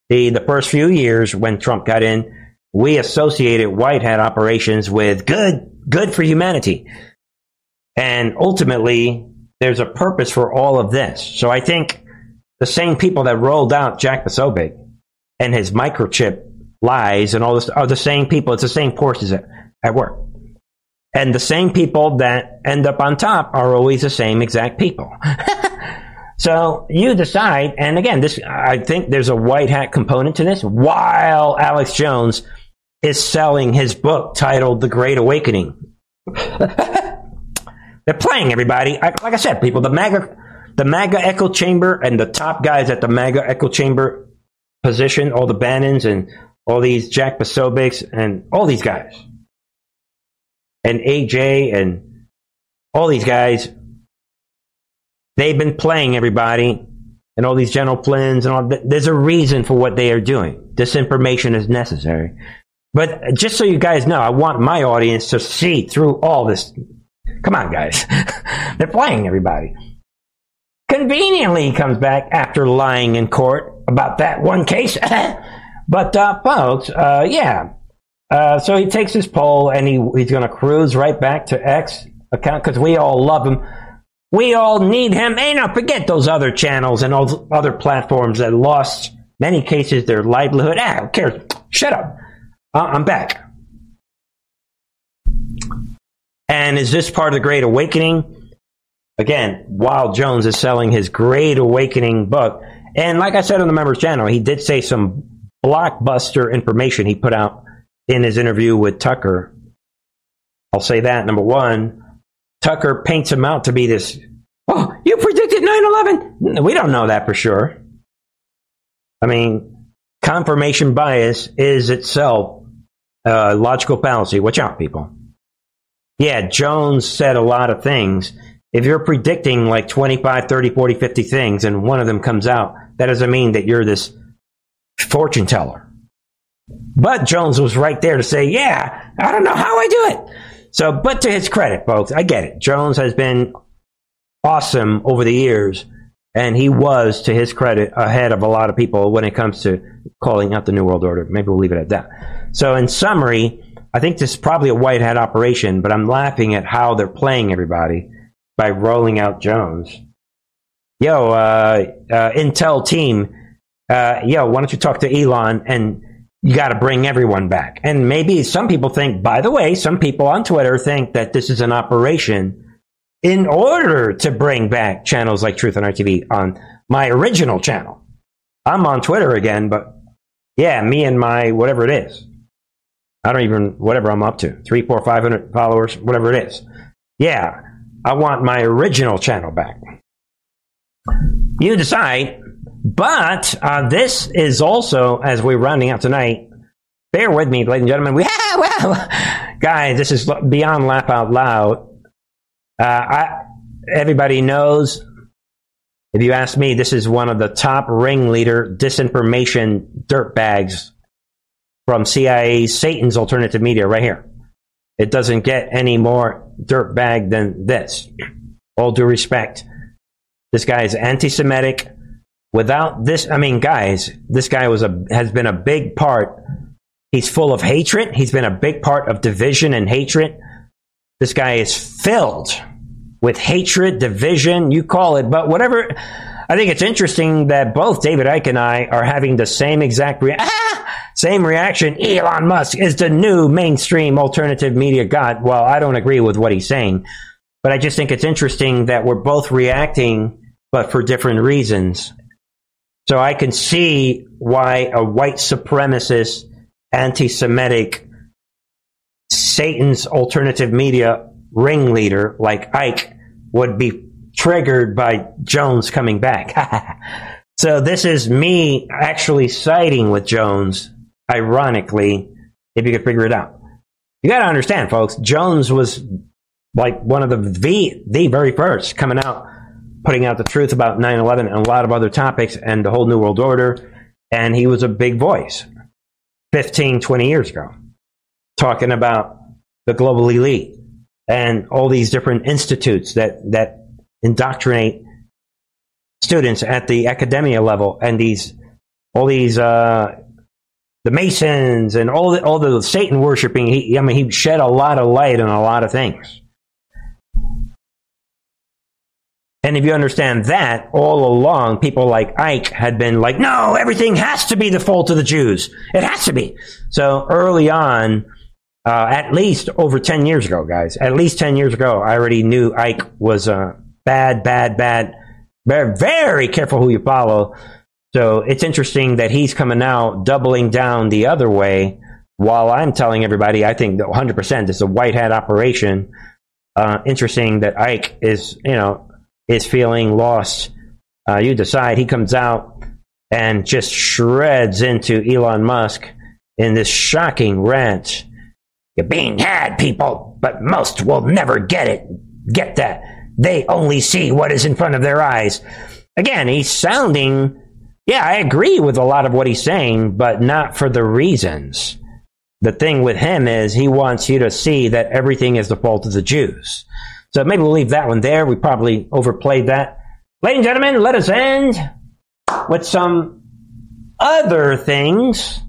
The, the first few years when Trump got in, we associated white hat operations with good, good for humanity. And ultimately, there's a purpose for all of this. So I think the same people that rolled out Jack Posobiec and his microchip lies and all this are the same people. It's the same forces at, at work. And the same people that end up on top are always the same exact people. so you decide, and again, this I think there's a white hat component to this. While Alex Jones is selling his book titled The Great Awakening. They're playing everybody. I, like I said, people, the MAGA, the MAGA echo chamber and the top guys at the MAGA echo chamber position, all the Bannons and all these Jack Posobiec's and all these guys and AJ and all these guys, they've been playing everybody and all these General Flynns and all. There's a reason for what they are doing. Disinformation is necessary. But just so you guys know, I want my audience to see through all this. Come on, guys. They're playing everybody. Conveniently, he comes back after lying in court about that one case. but, uh, folks, uh, yeah, uh, so he takes his poll and he, he's going to cruise right back to X account because we all love him. We all need him. Hey, now forget those other channels and those other platforms that lost many cases their livelihood. Ah, who cares? Shut up. Uh, I'm back. And is this part of the Great Awakening? Again, while Jones is selling his Great Awakening book, and like I said on the members channel, he did say some blockbuster information he put out in his interview with Tucker. I'll say that number one. Tucker paints him out to be this. Oh, you predicted 9/11. We don't know that for sure. I mean, confirmation bias is itself a logical fallacy. Watch out, people. Yeah, Jones said a lot of things. If you're predicting like 25, 30, 40, 50 things and one of them comes out, that doesn't mean that you're this fortune teller. But Jones was right there to say, yeah, I don't know how I do it. So, but to his credit, folks, I get it. Jones has been awesome over the years, and he was, to his credit, ahead of a lot of people when it comes to calling out the New World Order. Maybe we'll leave it at that. So, in summary, I think this is probably a white hat operation, but I'm laughing at how they're playing everybody by rolling out Jones. Yo, uh, uh, Intel team, uh, yo, why don't you talk to Elon and you got to bring everyone back. And maybe some people think, by the way, some people on Twitter think that this is an operation in order to bring back channels like Truth and Art TV on my original channel. I'm on Twitter again, but yeah, me and my whatever it is. I don't even, whatever I'm up to, three, four, five hundred followers, whatever it is. Yeah, I want my original channel back. You decide. But uh, this is also, as we're rounding out tonight, bear with me, ladies and gentlemen. We, well, guys, this is beyond laugh out loud. Uh, I, everybody knows. If you ask me, this is one of the top ringleader disinformation dirtbags from CIA Satan's alternative media right here. It doesn't get any more dirtbag than this. All due respect. This guy is anti Semitic. Without this, I mean, guys, this guy was a, has been a big part. He's full of hatred. He's been a big part of division and hatred. This guy is filled with hatred, division, you call it, but whatever. I think it's interesting that both David Icke and I are having the same exact rea- ah, same reaction. Elon Musk is the new mainstream alternative media god. Well, I don't agree with what he's saying, but I just think it's interesting that we're both reacting, but for different reasons. So I can see why a white supremacist, anti Semitic, Satan's alternative media ringleader like Icke would be triggered by Jones coming back. so this is me actually siding with Jones, ironically, if you could figure it out. You got to understand, folks, Jones was like one of the, the, the very first coming out putting out the truth about 9-11 and a lot of other topics and the whole new world order and he was a big voice 15 20 years ago talking about the global elite and all these different institutes that that indoctrinate students at the academia level and these all these uh, the masons and all the all the satan worshiping. He i mean he shed a lot of light on a lot of things And if you understand that, all along, people like Icke had been like, no, everything has to be the fault of the Jews. It has to be. So early on, uh, at least over 10 years ago, guys, at least 10 years ago, I already knew Icke was uh, bad, bad, bad. Very, very careful who you follow. So it's interesting that he's coming out doubling down the other way while I'm telling everybody I think 100% is a white hat operation. Uh, interesting that Icke is, you know, is feeling lost. Uh, you decide. He comes out and just shreds into Elon Musk in this shocking rant. You're being had, people, but most will never get it. Get that. They only see what is in front of their eyes. Again, he's sounding, yeah, I agree with a lot of what he's saying, but not for the reasons. The thing with him is he wants you to see that everything is the fault of the Jews. So maybe we'll leave that one there. We probably overplayed that. Ladies and gentlemen, let us end with some other things.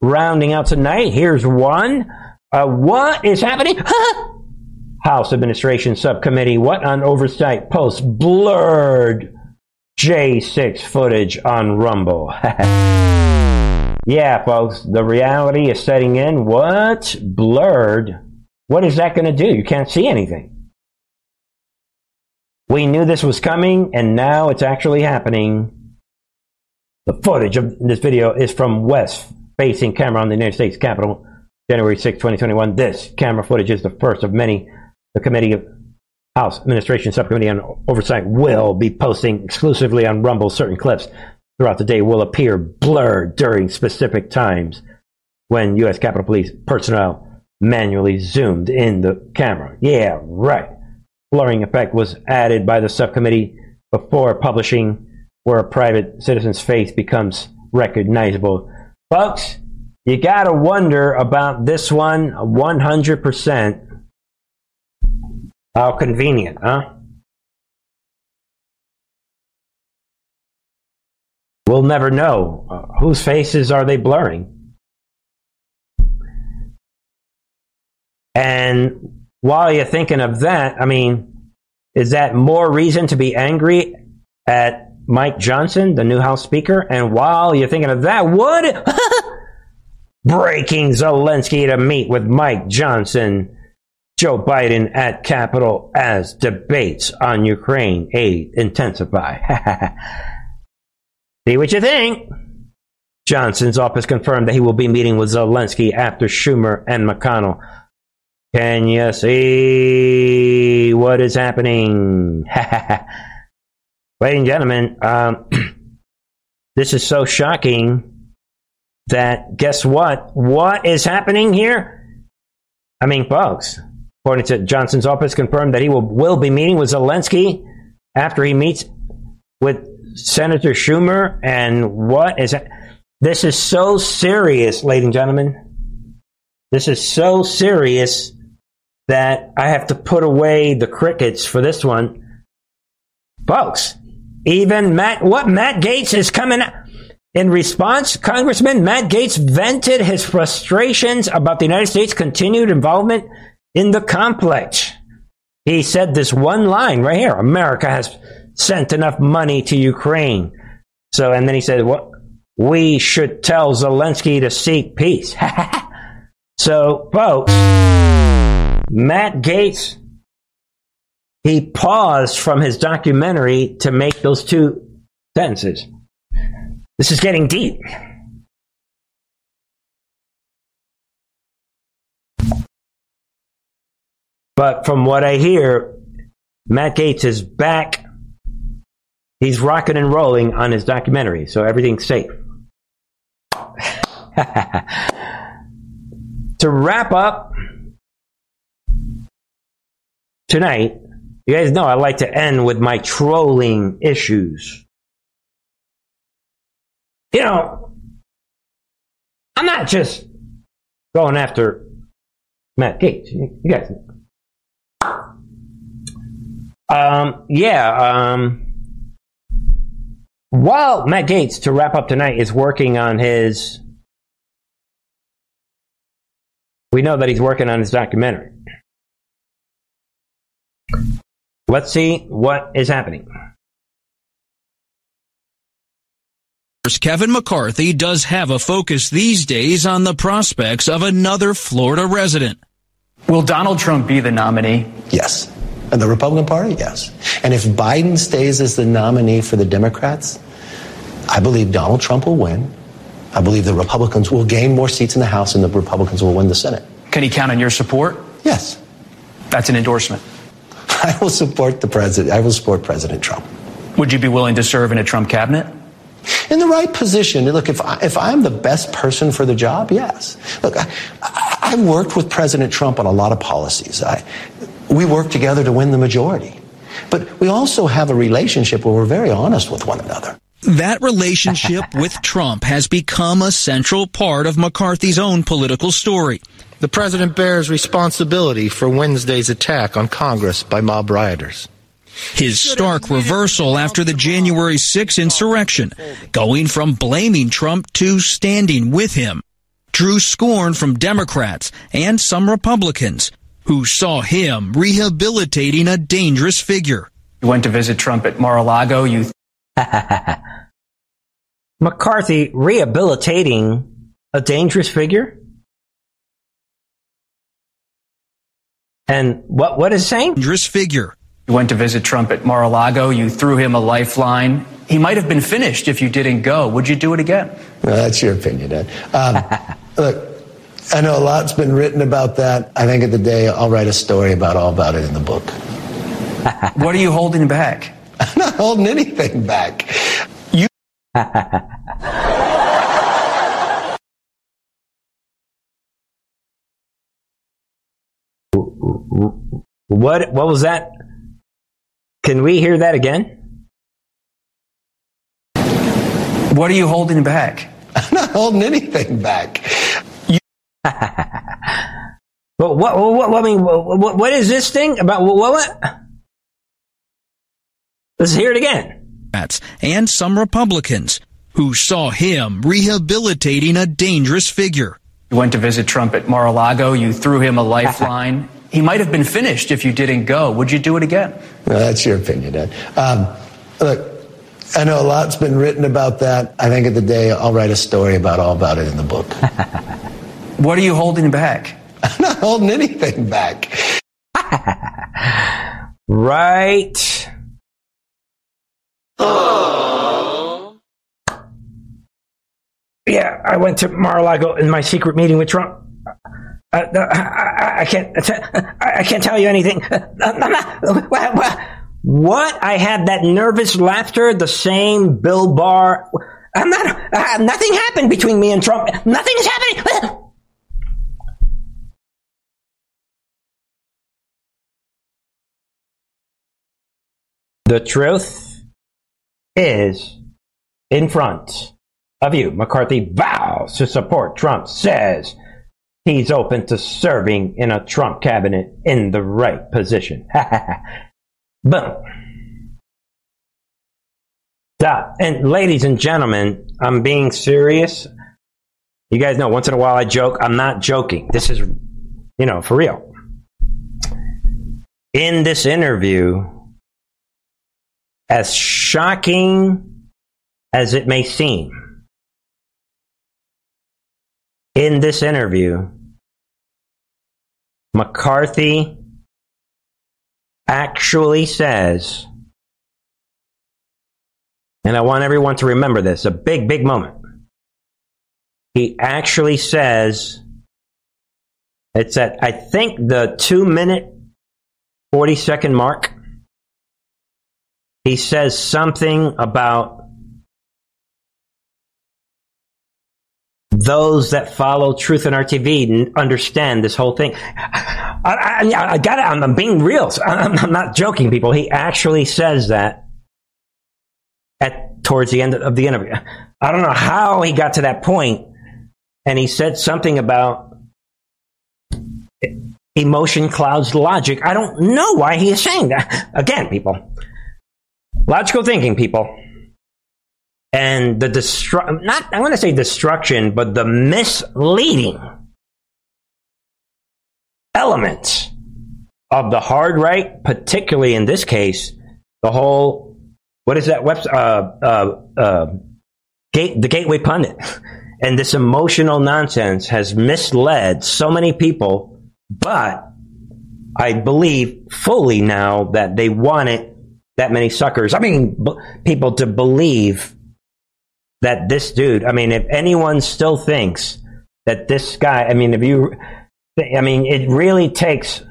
Rounding out tonight, here's one. Uh, what is happening? House Administration Subcommittee, what on oversight post blurred J6 footage on Rumble. yeah, folks, the reality is setting in. What? Blurred What is that going to do? You can't see anything. We knew this was coming, and now it's actually happening. The footage of this video is from west facing camera on the United States Capitol, January 6, 2021. This camera footage is the first of many the Committee of House Administration Subcommittee on Oversight will be posting exclusively on Rumble certain clips throughout the day will appear blurred during specific times when U.S. Capitol Police personnel manually zoomed in the camera. Yeah, right. Blurring effect was added by the subcommittee before publishing where a private citizen's face becomes recognizable. Folks, you gotta wonder about this one 100%. How convenient, huh? We'll never know. Uh, whose faces are they blurring? And while you're thinking of that, I mean, is that more reason to be angry at Mike Johnson, the new House Speaker? And while you're thinking of that, would breaking Zelensky to meet with Mike Johnson, Joe Biden at Capitol as debates on Ukraine aid intensify. See what you think. Johnson's office confirmed that he will be meeting with Zelensky after Schumer and McConnell. Can you see what is happening? Ladies and gentlemen, um, this is so shocking that guess what? What is happening here? I mean, folks, according to Johnson's office, confirmed that he will, will be meeting with Zelensky after he meets with Senator Schumer. And what is that? This is so serious, ladies and gentlemen. This is so serious that I have to put away the crickets for this one. Folks, even Matt, what Matt Gaetz is coming in response, Congressman Matt Gaetz vented his frustrations about the United States' continued involvement in the complex. He said this one line right here America has sent enough money to Ukraine. So, and then he said, what? We should tell Zelensky to seek peace. so, folks, Matt Gaetz, he paused from his documentary to make those two sentences. This is getting deep. But from what I hear, Matt Gaetz is back. He's rocking and rolling on his documentary, so everything's safe. to wrap up tonight, you guys know I like to end with my trolling issues. You know, I'm not just going after Matt Gaetz. You guys. Um, yeah, um, while Matt Gaetz, to wrap up tonight, is working on his. We know that he's working on his documentary. Let's see what is happening. Kevin McCarthy does have a focus these days on the prospects of another Florida resident. Will Donald Trump be the nominee? Yes. And the Republican Party? Yes. And if Biden stays as the nominee for the Democrats, I believe Donald Trump will win. I believe the Republicans will gain more seats in the House and the Republicans will win the Senate. Can he count on your support? Yes. That's an endorsement. I will support the president. I will support President Trump. Would you be willing to serve in a Trump cabinet? In the right position. Look, if, I, if I'm the best person for the job, yes. Look, I, I worked with President Trump on a lot of policies. I, we worked together to win the majority. But we also have a relationship where we're very honest with one another. That relationship with Trump has become a central part of McCarthy's own political story. The president bears responsibility for Wednesday's attack on Congress by mob rioters. His stark reversal after the January 6 insurrection, going from blaming Trump to standing with him, drew scorn from Democrats and some Republicans who saw him rehabilitating a dangerous figure. You went to visit Trump at Mar-a-Lago. You McCarthy rehabilitating a dangerous figure? And what what is saying? Dangerous figure. You went to visit Trump at Mar-a-Lago. You threw him a lifeline. He might have been finished if you didn't go. Would you do it again? Well, that's your opinion, Ed. Um, look, I know a lot's been written about that. I think at the day I'll write a story about all about it in the book. what are you holding back? I'm not holding anything back. You. What what was that? Can we hear that again? What are you holding back? I'm not holding anything back. You. Well, what, what, what, I mean, what, what is this thing about? What, what? Let's hear it again. And some Republicans who saw him rehabilitating a dangerous figure. You went to visit Trump at Mar-a-Lago. You threw him a lifeline. He might have been finished if you didn't go. Would you do it again? Well, that's your opinion, Ed. Um, look, I know a lot's been written about that. I think at the day I'll write a story about all about it in the book. what are you holding back? I'm not holding anything back. right. Yeah, I went to Mar-a-Lago in my secret meeting with Trump. Uh, I, I, can't. I can't tell you anything. What? I had that nervous laughter. The same Bill Barr. I'm not. Uh, nothing happened between me and Trump. Nothing is happening. The truth is in front of you. McCarthy vows to support Trump, says he's open to serving in a Trump cabinet in the right position. Boom. Stop. And ladies and gentlemen, I'm being serious. You guys know once in a while I joke. I'm not joking. This is, you know, for real. In this interview, as shocking as it may seem, in this interview, McCarthy actually says, and I want everyone to remember this, a big, big moment. He actually says, it's at, I think, the two minute, 40 second mark. He says something about those that follow Truth in RTV understand this whole thing. I, I, I got it. I'm, I'm, being real. I'm, I'm, not joking, people. He actually says that at towards the end of the interview. I don't know how he got to that point, and he said something about emotion clouds logic. I don't know why he is saying that. Again, people, logical thinking, people and the destru- not I want to say destruction, but the misleading elements of the hard right, particularly in this case, the whole what is that website? Uh, uh, uh, gate, the Gateway Pundit, and this emotional nonsense has misled so many people. But I believe fully now that they wanted that many suckers. I mean, b- people to believe that this dude, I mean, if anyone still thinks that this guy, I mean, if you, I mean, it really takes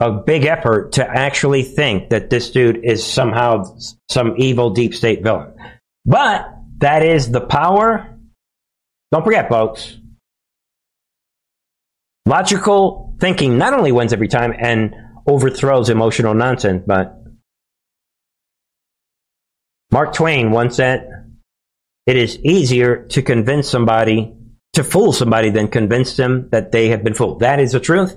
a big effort to actually think that this dude is somehow some evil deep state villain. But that is the power. Don't forget, folks. Logical thinking not only wins every time and overthrows emotional nonsense, but Mark Twain once said, it is easier to convince somebody, to fool somebody than convince them that they have been fooled. That is the truth.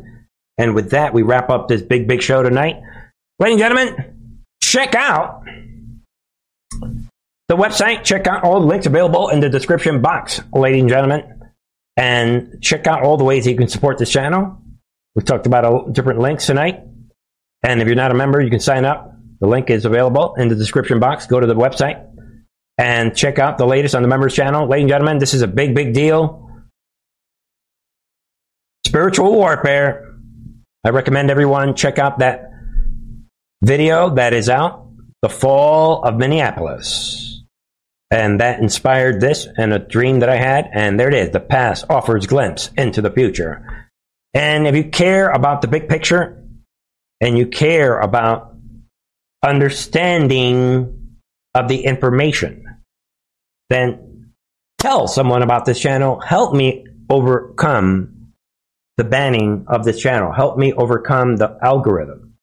And with that, we wrap up this big, big show tonight. Ladies and gentlemen, check out the website. Check out all the links available in the description box, ladies and gentlemen. And check out all the ways you can support this channel. We talked about different links tonight. And if you're not a member, you can sign up. The link is available in the description box. Go to the website and check out the latest on the members channel. Ladies and gentlemen, this is a big, big deal. Spiritual warfare I recommend everyone check out that video that is out, The Fall of Minneapolis. And that inspired this and a dream that I had. And there it is. The past offers glimpse into the future. And if you care about the big picture and you care about understanding of the information, then tell someone about this channel. Help me overcome the banning of this channel. Help me overcome the algorithm.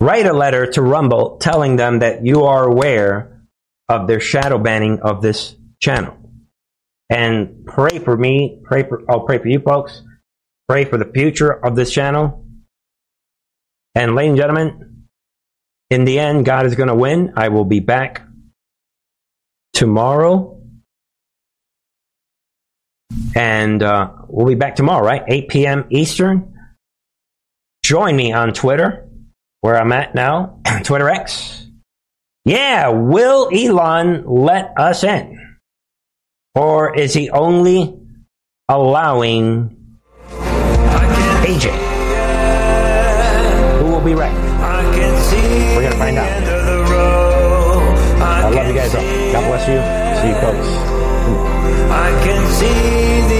Write a letter to Rumble telling them that you are aware of their shadow banning of this channel. And pray for me, pray for, I'll pray for you folks, pray for the future of this channel. And ladies and gentlemen, in the end, God is going to win. I will be back tomorrow. And uh, we'll be back tomorrow, right? 8 p.m. Eastern. Join me on Twitter, where I'm at now, Twitter X. Yeah, will Elon let us in? Or is he only allowing AJ? Who will be right? Bless you. See you folks. I can see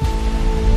you